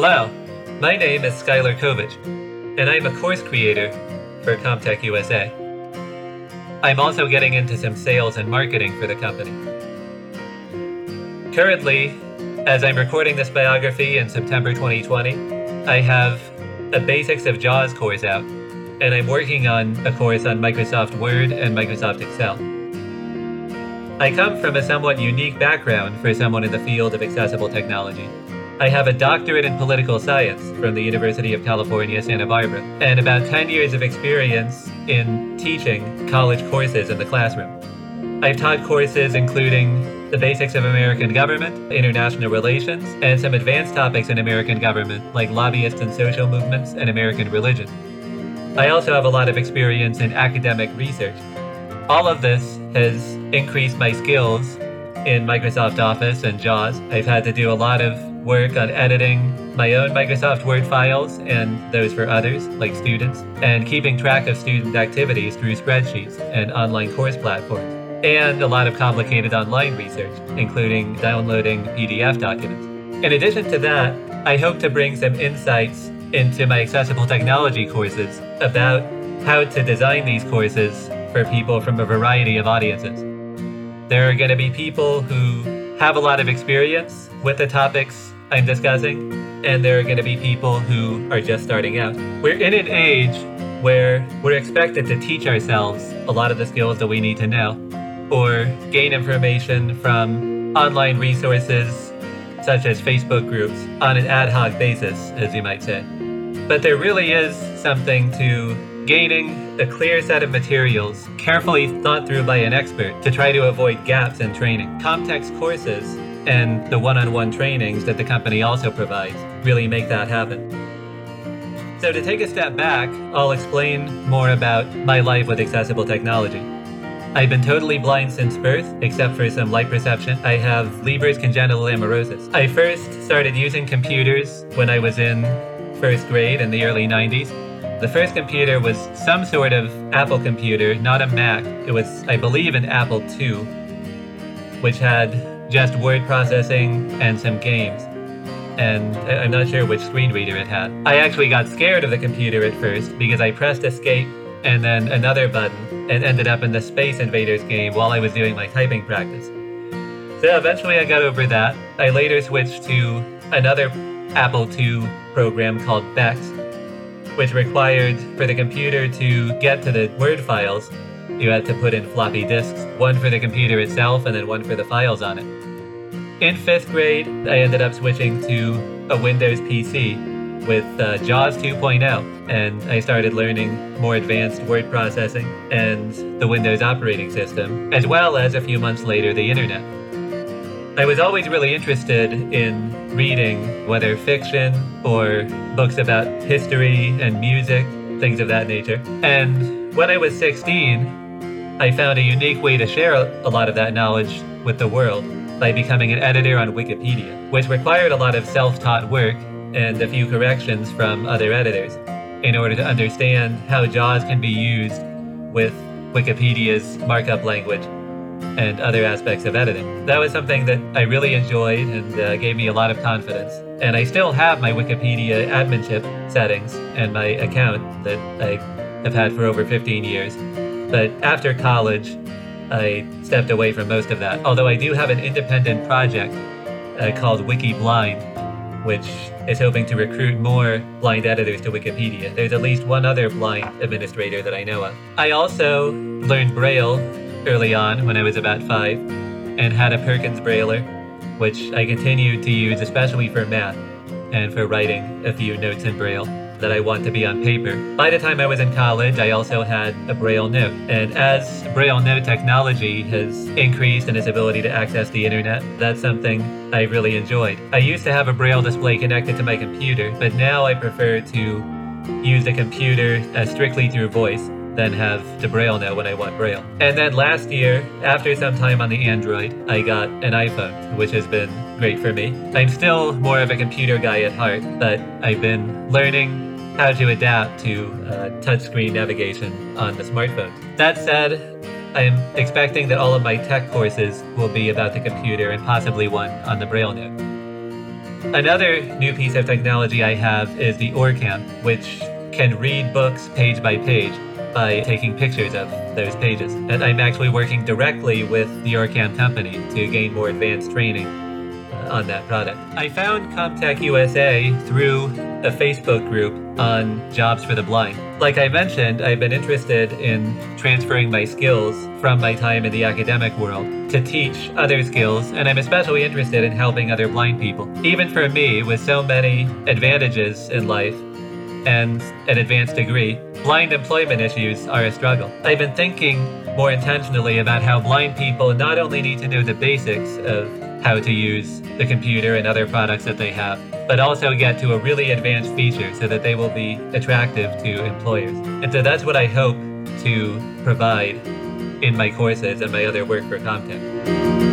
Hello, my name is Skylar Kovich, and I'm a course creator for Comtech USA. I'm also getting into some sales and marketing for the company. Currently, as I'm recording this biography in September 2020, I have a Basics of JAWS course out, and I'm working on a course on Microsoft Word and Microsoft Excel. I come from a somewhat unique background for someone in the field of accessible technology. I have a doctorate in political science from the University of California, Santa Barbara, and about 10 years of experience in teaching college courses in the classroom. I've taught courses including the basics of American government, international relations, and some advanced topics in American government like lobbyists and social movements and American religion. I also have a lot of experience in academic research. All of this has increased my skills in Microsoft Office and JAWS. I've had to do a lot of work on editing my own Microsoft Word files and those for others, like students, and keeping track of student activities through spreadsheets and online course platforms, and a lot of complicated online research, including downloading PDF documents. In addition to that, I hope to bring some insights into my accessible technology courses about how to design these courses for people from a variety of audiences. There are going to be people who have a lot of experience with the topics I'm discussing, and there are going to be people who are just starting out. We're in an age where we're expected to teach ourselves a lot of the skills that we need to know, or gain information from online resources such as Facebook groups on an ad hoc basis, as you might say. But there really is something to gaining a clear set of materials, carefully thought through by an expert, to try to avoid gaps in training. Comtech's courses and the one on one trainings that the company also provides really make that happen. So, to take a step back, I'll explain more about my life with accessible technology. I've been totally blind since birth, except for some light perception. I have Leber's congenital amaurosis. I first started using computers when I was in first grade in the early 90s. The first computer was some sort of Apple computer, not a Mac. It was, I believe, an Apple II, which had just word processing and some games. And I'm not sure which screen reader it had. I actually got scared of the computer at first because I pressed escape and then another button and ended up in the Space Invaders game while I was doing my typing practice. So eventually I got over that. I later switched to another Apple II program called Bex, which required for the computer to get to the Word files, you had to put in floppy disks, one for the computer itself and then one for the files on it. In fifth grade, I ended up switching to a Windows PC with uh, JAWS 2.0, and I started learning more advanced word processing and the Windows operating system, as well as a few months later, the internet. I was always really interested in reading, whether fiction or books about history and music, things of that nature. And when I was 16, I found a unique way to share a lot of that knowledge with the world by becoming an editor on Wikipedia, which required a lot of self taught work and a few corrections from other editors in order to understand how JAWS can be used with Wikipedia's markup language and other aspects of editing. That was something that I really enjoyed and uh, gave me a lot of confidence. And I still have my Wikipedia adminship settings and my account that I have had for over 15 years. But after college, I stepped away from most of that. Although I do have an independent project uh, called WikiBlind, which is hoping to recruit more blind editors to Wikipedia. There's at least one other blind administrator that I know of. I also learned Braille early on when I was about five and had a Perkins Brailler, which I continued to use especially for math and for writing a few notes in Braille that I want to be on paper. By the time I was in college, I also had a Braille note. And as Braille note technology has increased in its ability to access the internet, that's something I really enjoyed. I used to have a Braille display connected to my computer, but now I prefer to use the computer uh, strictly through voice than have to Braille now when I want Braille. And then last year, after some time on the Android, I got an iPhone, which has been great for me. I'm still more of a computer guy at heart, but I've been learning how to adapt to uh, touchscreen navigation on the smartphone. That said, I'm expecting that all of my tech courses will be about the computer and possibly one on the Braille note. Another new piece of technology I have is the OrCam, which can read books page by page by taking pictures of those pages. And I'm actually working directly with the OrCam company to gain more advanced training uh, on that product. I found Comtech USA through a Facebook group on jobs for the blind. Like I mentioned, I've been interested in transferring my skills from my time in the academic world to teach other skills, and I'm especially interested in helping other blind people. Even for me, with so many advantages in life, and an advanced degree, blind employment issues are a struggle. I've been thinking more intentionally about how blind people not only need to know the basics of how to use the computer and other products that they have, but also get to a really advanced feature so that they will be attractive to employers. And so that's what I hope to provide in my courses and my other work for Comtech.